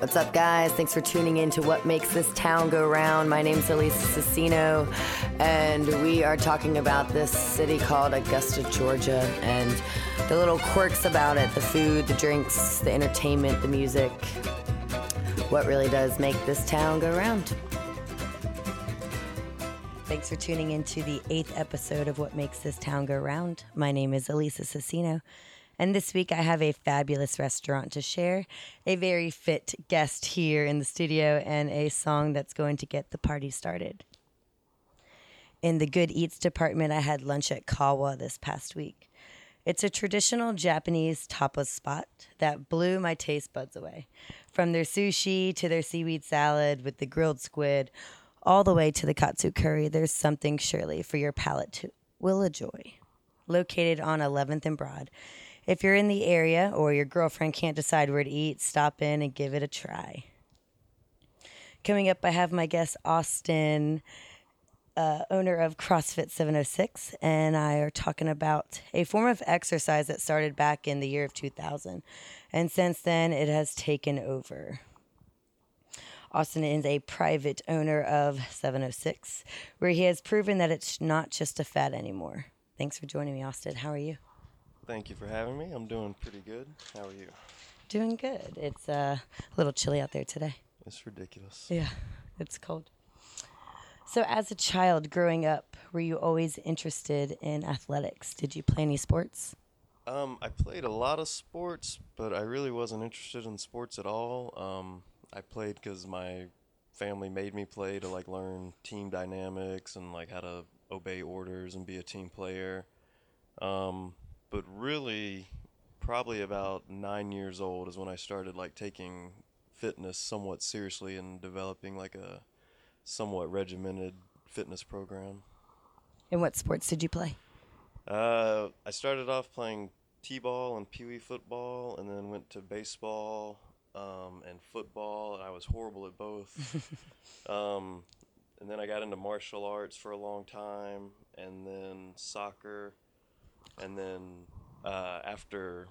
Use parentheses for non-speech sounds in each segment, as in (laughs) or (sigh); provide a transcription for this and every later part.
What's up, guys? Thanks for tuning in to What Makes This Town Go Round. My name's Elisa Cicino, and we are talking about this city called Augusta, Georgia, and the little quirks about it the food, the drinks, the entertainment, the music. What really does make this town go round. Thanks for tuning in to the eighth episode of What Makes This Town Go Round. My name is Elisa Cicino. And this week I have a fabulous restaurant to share, a very fit guest here in the studio, and a song that's going to get the party started. In the Good Eats department, I had lunch at Kawa this past week. It's a traditional Japanese tapas spot that blew my taste buds away. From their sushi to their seaweed salad with the grilled squid, all the way to the katsu curry, there's something surely for your palate to will enjoy. Located on 11th and Broad, if you're in the area or your girlfriend can't decide where to eat, stop in and give it a try. Coming up, I have my guest Austin, uh, owner of CrossFit 706, and I are talking about a form of exercise that started back in the year of 2000. And since then, it has taken over. Austin is a private owner of 706, where he has proven that it's not just a fad anymore. Thanks for joining me, Austin. How are you? Thank you for having me. I'm doing pretty good. How are you? Doing good. It's uh, a little chilly out there today. It's ridiculous. Yeah, it's cold. So, as a child growing up, were you always interested in athletics? Did you play any sports? Um, I played a lot of sports, but I really wasn't interested in sports at all. Um, I played because my family made me play to like learn team dynamics and like how to obey orders and be a team player. Um, but really, probably about nine years old is when I started like taking fitness somewhat seriously and developing like a somewhat regimented fitness program. And what sports did you play? Uh, I started off playing t-ball and pee wee football, and then went to baseball um, and football, and I was horrible at both. (laughs) um, and then I got into martial arts for a long time, and then soccer, and then uh, after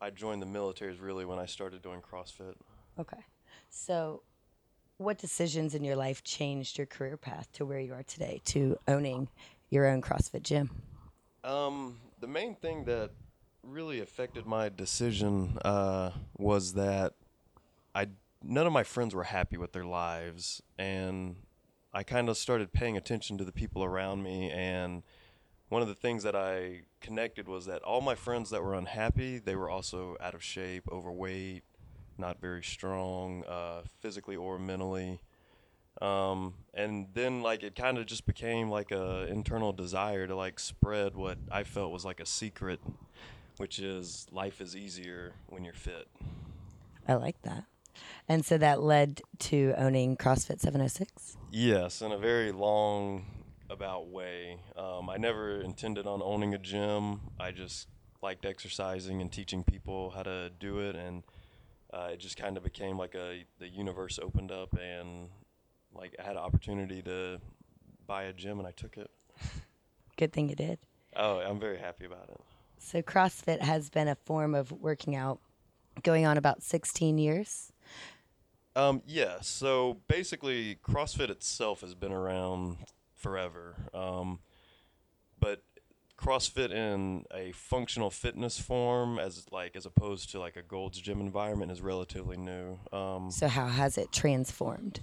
I joined the military is really when I started doing CrossFit. Okay. So, what decisions in your life changed your career path to where you are today, to owning your own CrossFit gym? Um, the main thing that really affected my decision uh, was that I none of my friends were happy with their lives, and I kind of started paying attention to the people around me. And one of the things that I connected was that all my friends that were unhappy, they were also out of shape, overweight, not very strong, uh, physically or mentally. Um, and then like it kind of just became like a internal desire to like spread what I felt was like a secret, which is life is easier when you're fit. I like that. And so that led to owning CrossFit 706? Yes, in a very long about way. Um, I never intended on owning a gym. I just liked exercising and teaching people how to do it, and uh, it just kind of became like a the universe opened up, and like I had an opportunity to buy a gym, and I took it. (laughs) Good thing you did. Oh, I'm very happy about it. So CrossFit has been a form of working out going on about 16 years. Um, yeah. So basically, CrossFit itself has been around forever. Um, but CrossFit in a functional fitness form, as like as opposed to like a Gold's Gym environment, is relatively new. Um, so how has it transformed?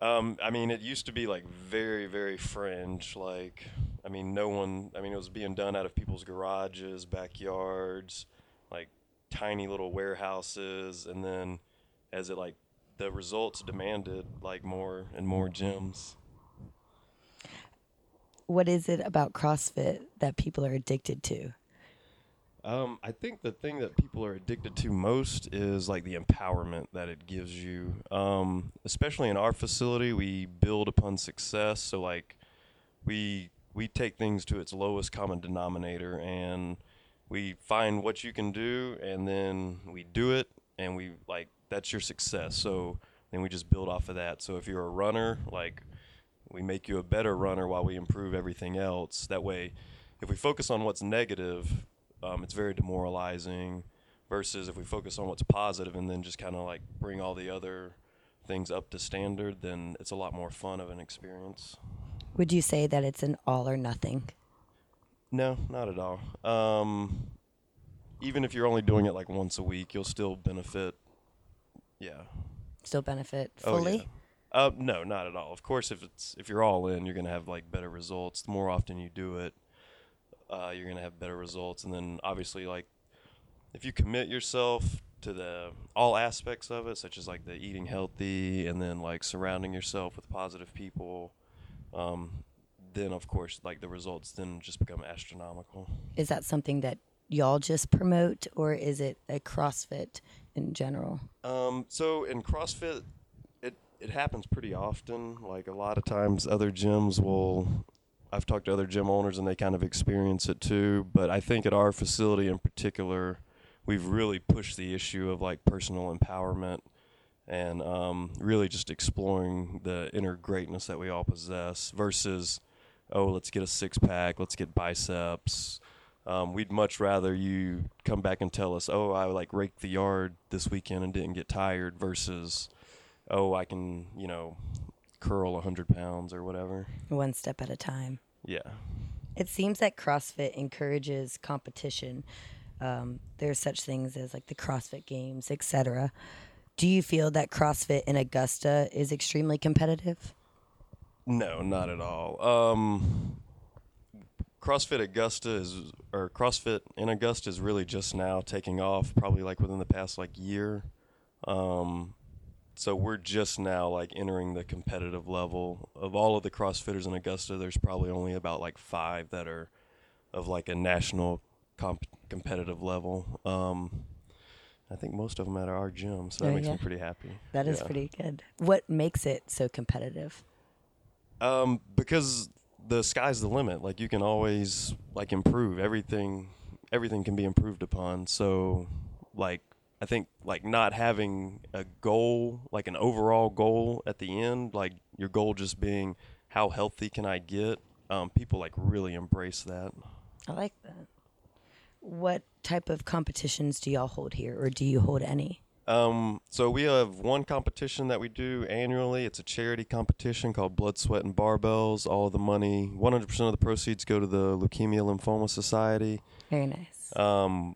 Um, I mean, it used to be like very, very fringe. Like, I mean, no one. I mean, it was being done out of people's garages, backyards, like tiny little warehouses, and then as it like the results demanded like more and more gyms. What is it about CrossFit that people are addicted to? Um, I think the thing that people are addicted to most is like the empowerment that it gives you. Um, especially in our facility, we build upon success. So like, we we take things to its lowest common denominator, and we find what you can do, and then we do it, and we like that's your success. So then we just build off of that. So if you're a runner, like we make you a better runner while we improve everything else. That way, if we focus on what's negative, um, it's very demoralizing. versus if we focus on what's positive and then just kind of like bring all the other things up to standard, then it's a lot more fun of an experience. Would you say that it's an all or nothing? No, not at all. Um, even if you're only doing it like once a week, you'll still benefit. Yeah. Still benefit Oh, fully? yeah. Uh, no, not at all. Of course, if it's if you're all in, you're gonna have like better results. The more often you do it, uh, you're gonna have better results. And then obviously, like if you commit yourself to the all aspects of it, such as like the eating healthy, and then like surrounding yourself with positive people, um, then of course, like the results then just become astronomical. Is that something that y'all just promote or is it a CrossFit in general? Um, so in CrossFit, it happens pretty often. Like a lot of times, other gyms will. I've talked to other gym owners and they kind of experience it too. But I think at our facility in particular, we've really pushed the issue of like personal empowerment and um, really just exploring the inner greatness that we all possess versus, oh, let's get a six pack, let's get biceps. Um, we'd much rather you come back and tell us, oh, I like raked the yard this weekend and didn't get tired versus, oh, I can, you know, curl 100 pounds or whatever. One step at a time. Yeah. It seems that CrossFit encourages competition. Um, there's such things as like the CrossFit Games, etc. Do you feel that CrossFit in Augusta is extremely competitive? No, not at all. Um, CrossFit Augusta is, or CrossFit in Augusta is really just now taking off, probably like within the past like year. Um, so we're just now like entering the competitive level of all of the CrossFitters in Augusta. There's probably only about like five that are of like a national comp- competitive level. Um, I think most of them at our gym, so that Oh, makes yeah. me pretty happy. That is Yeah. pretty good. What makes it so competitive? Um, because the sky's the limit. Like you can always like improve everything. Everything can be improved upon. So, like I think like not having a goal, like an overall goal at the end, like your goal just being how healthy can I get. Um, people like really embrace that. I like that. What type of competitions do y'all hold here, or do you hold any? Um, so we have one competition that we do annually. It's a charity competition called Blood, Sweat, and Barbells. All of the money, 100% of the proceeds go to the Leukemia Lymphoma Society. Very nice. Um,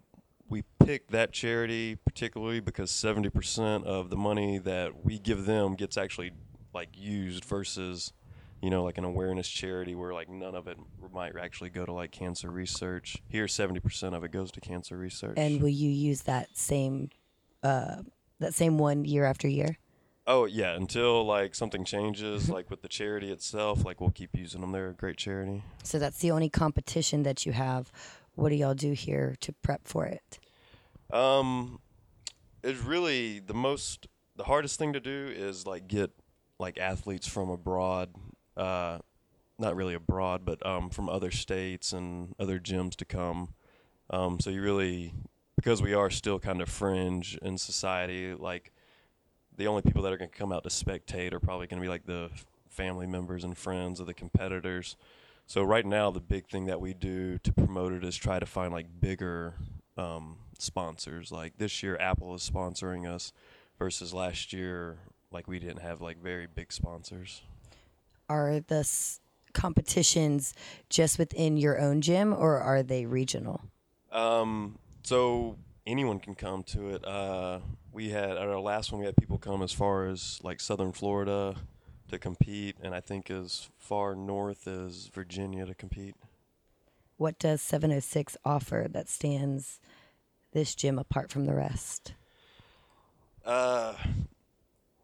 we picked that charity particularly because 70% of the money that we give them gets actually like used versus, you know, like an awareness charity where like none of it might actually go to like cancer research. Here, 70% of it goes to cancer research. and will you use that same, uh, that same one year after year? Oh yeah, until like something changes, like with the charity itself, like we'll keep using them. They're a great charity. So that's the only competition that you have. What do y'all do here to prep for it? Um, it's really the most the hardest thing to do is like get like athletes from abroad, uh, not really abroad, but um, from other states and other gyms to come. Um, so you really because we are still kind of fringe in society, like the only people that are going to come out to spectate are probably going to be like the family members and friends of the competitors. So right now, the big thing that we do to promote it is try to find like bigger um, sponsors. Like this year, Apple is sponsoring us, versus last year, like we didn't have like very big sponsors. Are the s- competitions just within your own gym, or are they regional? Um, so anyone can come to it. Uh, we had at our last one, we had people come as far as like Southern Florida to compete, and I think as far north as Virginia to compete. What does 706 offer that stands this gym apart from the rest? Uh,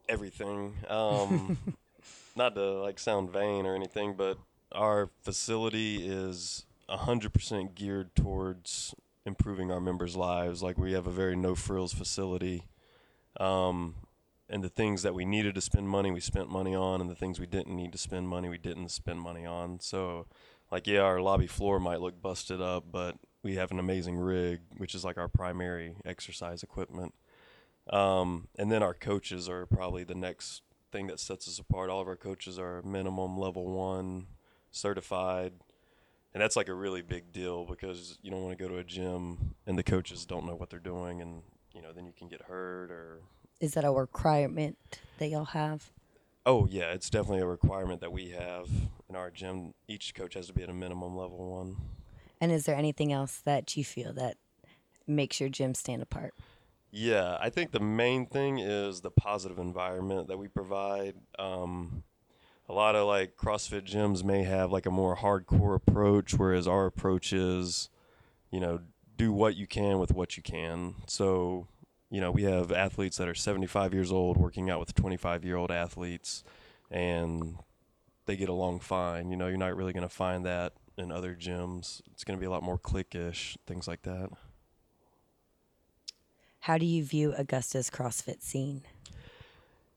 everything. Um, (laughs) not to like sound vain or anything, but our facility is hundred percent geared towards improving our members' lives. Like we have a very no frills facility. Um, and the things that we needed to spend money, we spent money on, and the things we didn't need to spend money, we didn't spend money on. So, like, yeah, our lobby floor might look busted up, but we have an amazing rig, which is like our primary exercise equipment. Um, and then our coaches are probably the next thing that sets us apart. All of our coaches are minimum level one certified. and that's like a really big deal because you don't want to go to a gym and the coaches don't know what they're doing, and you know then you can get hurt or. Is that a requirement that y'all have? Oh yeah, it's definitely a requirement that we have in our gym. Each coach has to be at a minimum level one. And is there anything else that you feel that makes your gym stand apart? Yeah, I think the main thing is the positive environment that we provide. Um, a lot of like CrossFit gyms may have like a more hardcore approach, whereas our approach is, you know, do what you can with what you can. So, you know, we have athletes that are 75 years old working out with 25 year old athletes, and they get along fine. You know, you're not really going to find that in other gyms. It's going to be a lot more cliquish, things like that. How do you view Augusta's CrossFit scene?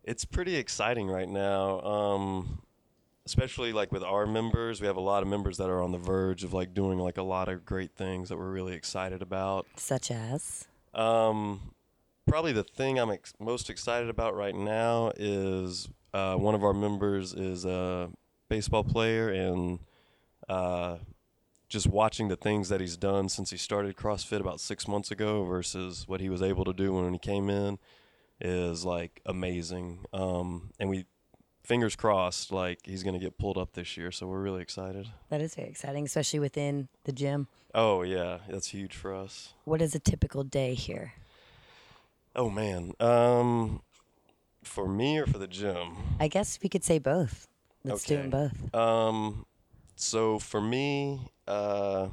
It's pretty exciting right now. Um, especially like with our members, we have a lot of members that are on the verge of like doing like a lot of great things that we're really excited about. Such as? Um, probably the thing I'm ex- most excited about right now is uh, one of our members is a baseball player and uh, just watching the things that he's done since he started CrossFit about six months ago versus what he was able to do when he came in is like amazing. Um, and we fingers crossed, like he's going to get pulled up this year. So we're really excited. That is very exciting, especially within the gym. Oh yeah, that's huge for us. What is a typical day here? Oh man, um, for me or for the gym? I guess we could say both. Let's do them both. Um, so for me, uh,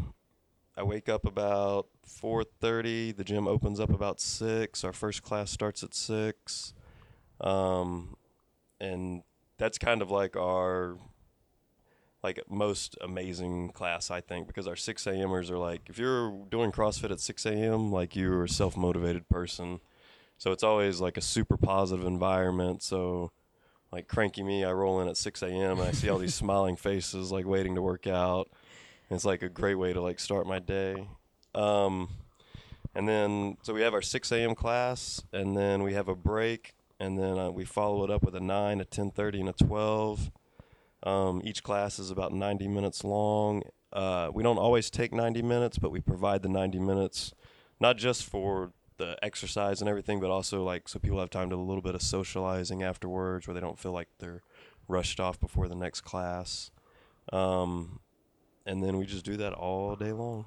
I wake up about four thirty. The gym opens up about six. Our first class starts at six, um, and that's kind of like our like most amazing class, I think, because our six a.m.ers are like if you're doing CrossFit at six a.m., like you're a self motivated person. So it's always like a super positive environment. So like cranky me, I roll in at 6 a.m. and I see all these (laughs) smiling faces like waiting to work out. And it's like a great way to like start my day. Um, and then so we have our 6 a.m. class, and then we have a break, and then uh, we follow it up with a 9, a 10:30, and a 12. Um, each class is about 90 minutes long. Uh, we don't always take 90 minutes, but we provide the 90 minutes, not just for the exercise and everything, but also like so people have time to a little bit of socializing afterwards, where they don't feel like they're rushed off before the next class. Um, and then we just do that all day long.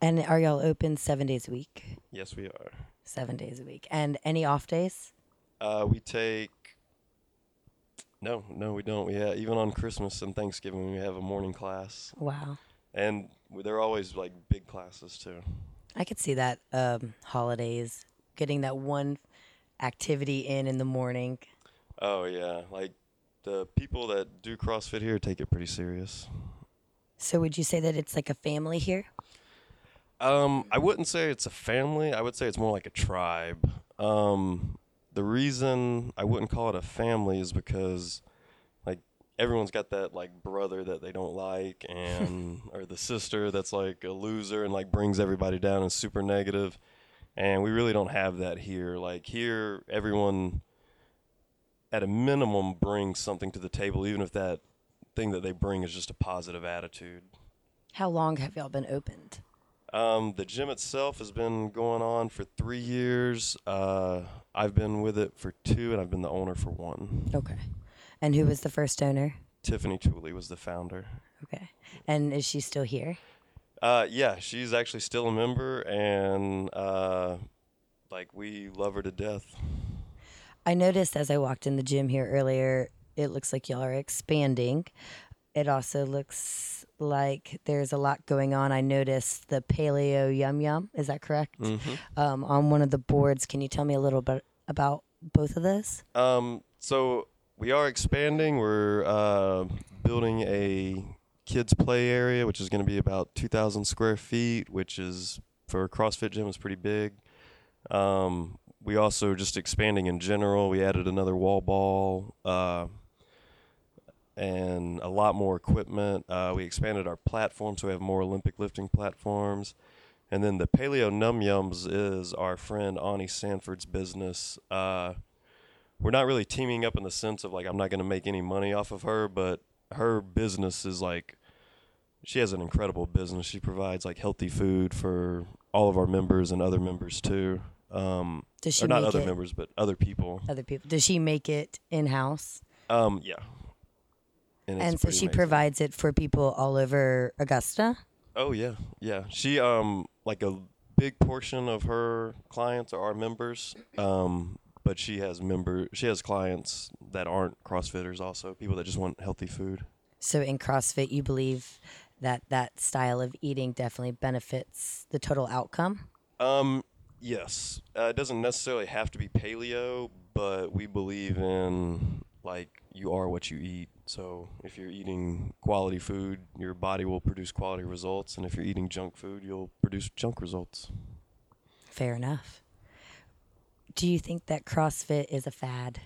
And are y'all open seven days a week? Yes, we are. Seven days a week. And any off days? Uh, we take. No, no, we don't. We have, even on Christmas and Thanksgiving, we have a morning class, Wow. and they're always like big classes too. I could see that um, holidays, getting that one activity in in the morning. Oh yeah, like the people that do CrossFit here take it pretty serious. So would you say that it's like a family here? Um, I wouldn't say it's a family. I would say it's more like a tribe. Um, the reason I wouldn't call it a family is because, everyone's got that like brother that they don't like, and (laughs) or the sister that's like a loser and like brings everybody down and super negative. And we really don't have that here. Like here, everyone, at a minimum, brings something to the table, even if that thing that they bring is just a positive attitude. How long have y'all been opened? Um, the gym itself has been going on for three years. Uh, I've been with it for two, and I've been the owner for one. Okay. And who was the first owner? Tiffany Tooley was the founder. Okay. And is she still here? Uh, yeah, she's actually still a member, and uh, like we love her to death. I noticed as I walked in the gym here earlier, it looks like y'all are expanding. It also looks like there's a lot going on. I noticed the Paleo Yum Yum. Is that correct? Mm-hmm. Um, on one of the boards. Can you tell me a little bit about both of those? Um, so we are expanding. We're uh, building a kids play area, which is going to be about 2,000 square feet, which is for a CrossFit gym is pretty big. Um, we also just expanding in general. We added another wall ball uh, and a lot more equipment. Uh, we expanded our platform, so we have more Olympic lifting platforms. And then the Paleo Num Yums is our friend Ani Sanford's business. Uh, we're not really teaming up in the sense of like I'm not going to make any money off of her, but her business is like she has an incredible business. She provides like healthy food for all of our members and other members too. Um, Does she or not make other it members, but other people. other people? Does she make it in house? Um, yeah. it's And so she amazing. provides it for people all over Augusta. Oh yeah, yeah. She um like a big portion of her clients are our members. Um, but she has member she has clients that aren't CrossFitters also, people that just want healthy food. So in CrossFit, you believe that that style of eating definitely benefits the total outcome. Um, yes. Uh, it doesn't necessarily have to be paleo, but we believe in like you are what you eat. So if you're eating quality food, your body will produce quality results, and if you're eating junk food, you'll produce junk results. Fair enough. Do you think that CrossFit is a fad?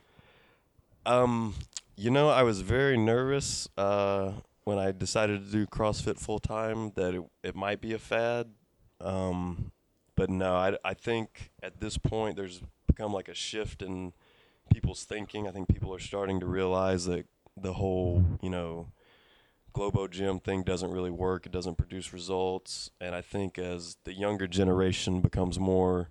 Um, you know, I was very nervous uh, when I decided to do CrossFit full time that it, it might be a fad. Um, but no, I, I think at this point there's become like a shift in people's thinking. I think people are starting to realize that the whole, you know, Globo Gym thing doesn't really work. It doesn't produce results. And I think as the younger generation becomes more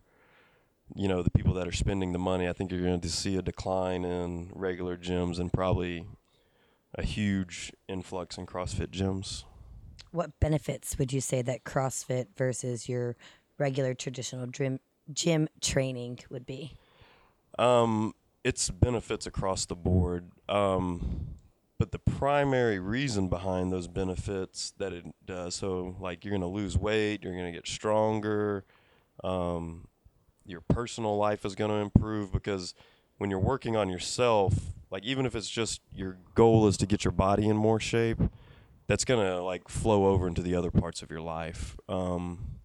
you know the people that are spending the money i think you're going to see a decline in regular gyms and probably a huge influx in crossfit gyms What benefits would you say that CrossFit versus your regular traditional gym gym training would be? um, it's benefits across the board um, but the primary reason behind those benefits that it does so like you're going to lose weight you're going to get stronger um, your personal life is going to improve because when you're working on yourself like even if it's just your goal is to get your body in more shape that's going to like flow over into the other parts of your life. Um,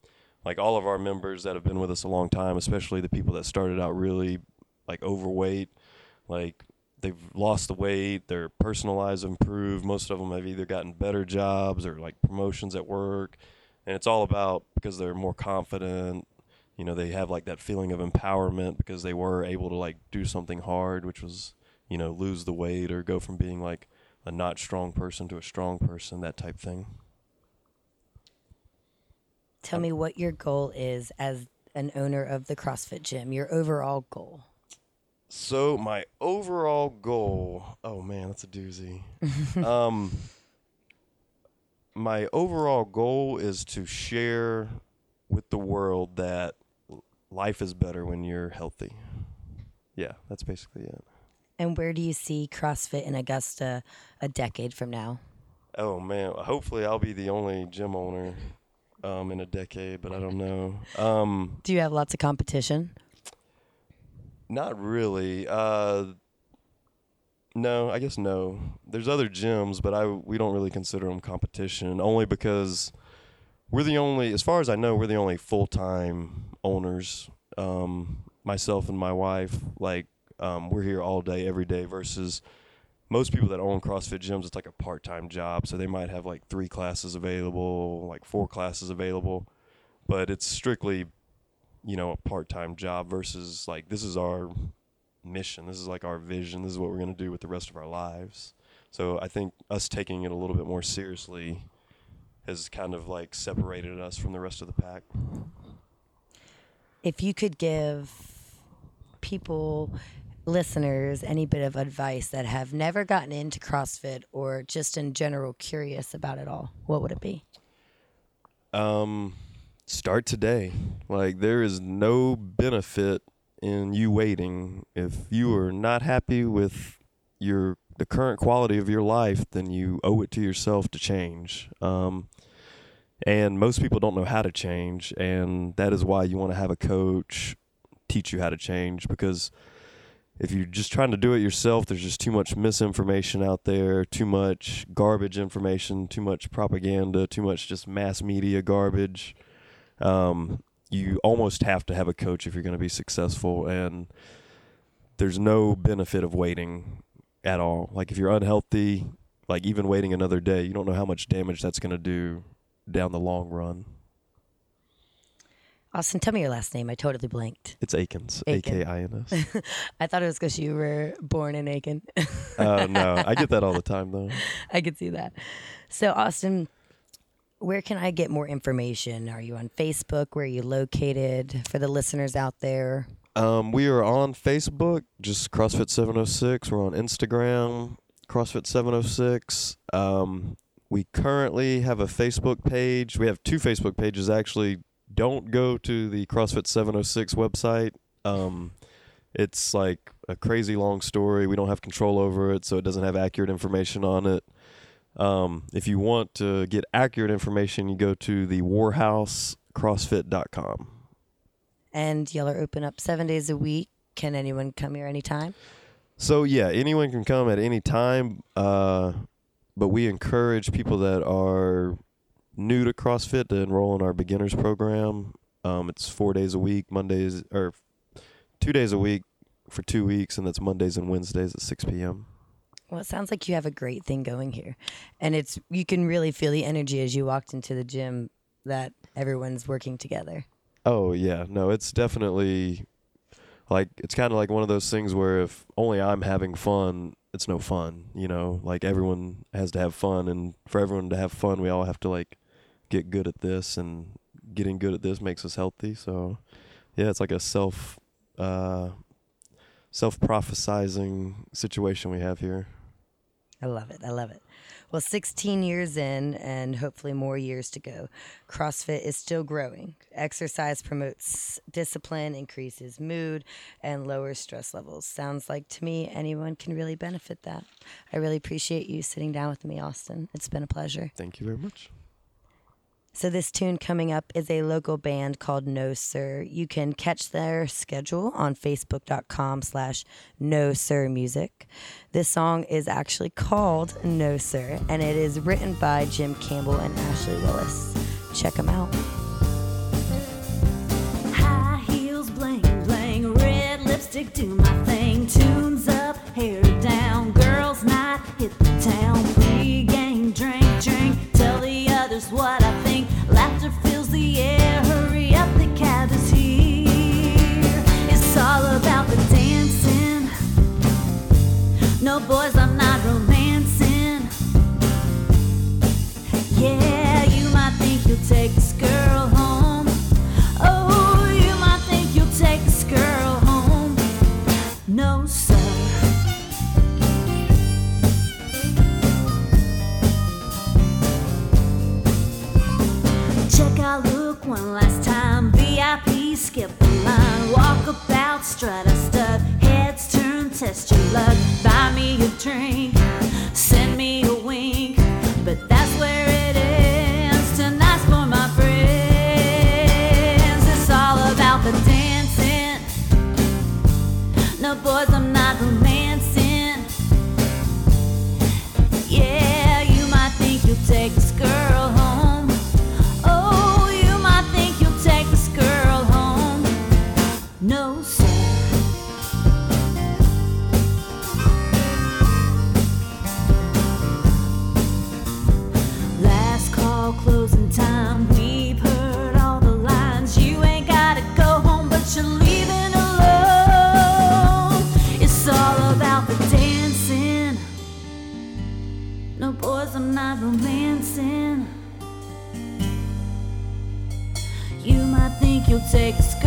like all of our members that have been with us a long time especially the people that started out really like overweight like they've lost the weight their personal lives improved most of them have either gotten better jobs or like promotions at work and it's all about because they're more confident you know they have like that feeling of empowerment because they were able to like do something hard which was you know lose the weight or go from being like a not strong person to a strong person that type thing Tell me what your goal is as an owner of the CrossFit gym, your overall goal. So my overall goal, oh man, that's a doozy. (laughs) um, my overall goal is to share with the world that life is better when you're healthy. Yeah, that's basically it. And where do you see CrossFit in Augusta a decade from now? Oh man, hopefully I'll be the only gym owner um, in a decade, but I don't know. Um, Do you have lots of competition? Not really. Uh, no, I guess no. There's other gyms, but I we don't really consider them competition. Only because we're the only, as far as I know, we're the only full time owners. Um, myself and my wife, like, um, we're here all day, every day. Versus most people that own CrossFit gyms, it's like a part time job. So they might have like three classes available, like four classes available, but it's strictly you know, a part time job versus like this is our mission. This is like our vision. This is what we're going to do with the rest of our lives. So I think us taking it a little bit more seriously has kind of like separated us from the rest of the pack. If you could give people, listeners, any bit of advice that have never gotten into CrossFit or just in general curious about it all, what would it be? Um, start today. Like there is no benefit in you waiting. If you are not happy with your the current quality of your life, then you owe it to yourself to change. Um, and most people don't know how to change, and that is why you want to have a coach teach you how to change because if you're just trying to do it yourself, there's just too much misinformation out there, too much garbage information, too much propaganda, too much just mass media garbage. Um, you almost have to have a coach if you're going to be successful, and there's no benefit of waiting at all. Like if you're unhealthy, like even waiting another day, you don't know how much damage that's going to do down the long run. Austin, tell me your last name. I totally blanked. It's Akins, A. K I N S. (laughs) I thought it was because you were born in Aiken. (laughs) Uh, no, I get that all the time though. (laughs) I could see that. So, Austin, where can I get more information? Are you on Facebook? Where are you located for the listeners out there? Um, we are on Facebook, just CrossFit 706. We're on Instagram, CrossFit 706. Um, we currently have a Facebook page. We have two Facebook pages actually. Don't go to the CrossFit 706 website. Um, it's like a crazy long story. We don't have control over it, so it doesn't have accurate information on it. Um, if you want to get accurate information, you go to the warhousecrossfit.com. And y'all are open up seven days a week. Can anyone come here anytime? So yeah, anyone can come at any time, uh, but we encourage people that are new to CrossFit to enroll in our beginners program. Um, it's four days a week, Mondays or two days a week for two weeks, and that's Mondays and Wednesdays at six p.m. Well, it sounds like you have a great thing going here, and it's you can really feel the energy as you walked into the gym that everyone's working together. Oh yeah, no, it's definitely like it's kind of like one of those things where if only I'm having fun, it's no fun, you know. Like everyone has to have fun, and for everyone to have fun, we all have to like get good at this, and getting good at this makes us healthy. So yeah, it's like a self uh, self prophesizing situation we have here. I love it. I love it. Well, 16 years in, and hopefully more years to go, CrossFit is still growing. Exercise promotes discipline, increases mood, and lowers stress levels. Sounds like to me anyone can really benefit that. I really appreciate you sitting down with me, Austin. It's been a pleasure. Thank you very much. So this tune coming up is a local band called No Sir. You can catch their schedule on facebook.com slash No Sir Music. This song is actually called No Sir, and it is written by Jim Campbell and Ashley Willis. Check them out. High heels, bling, bling, red lipstick, do my thing.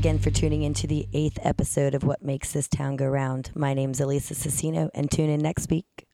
again for tuning in to the eighth episode of What Makes This Town Go Round. My name's Elisa Cicino, and tune in next week.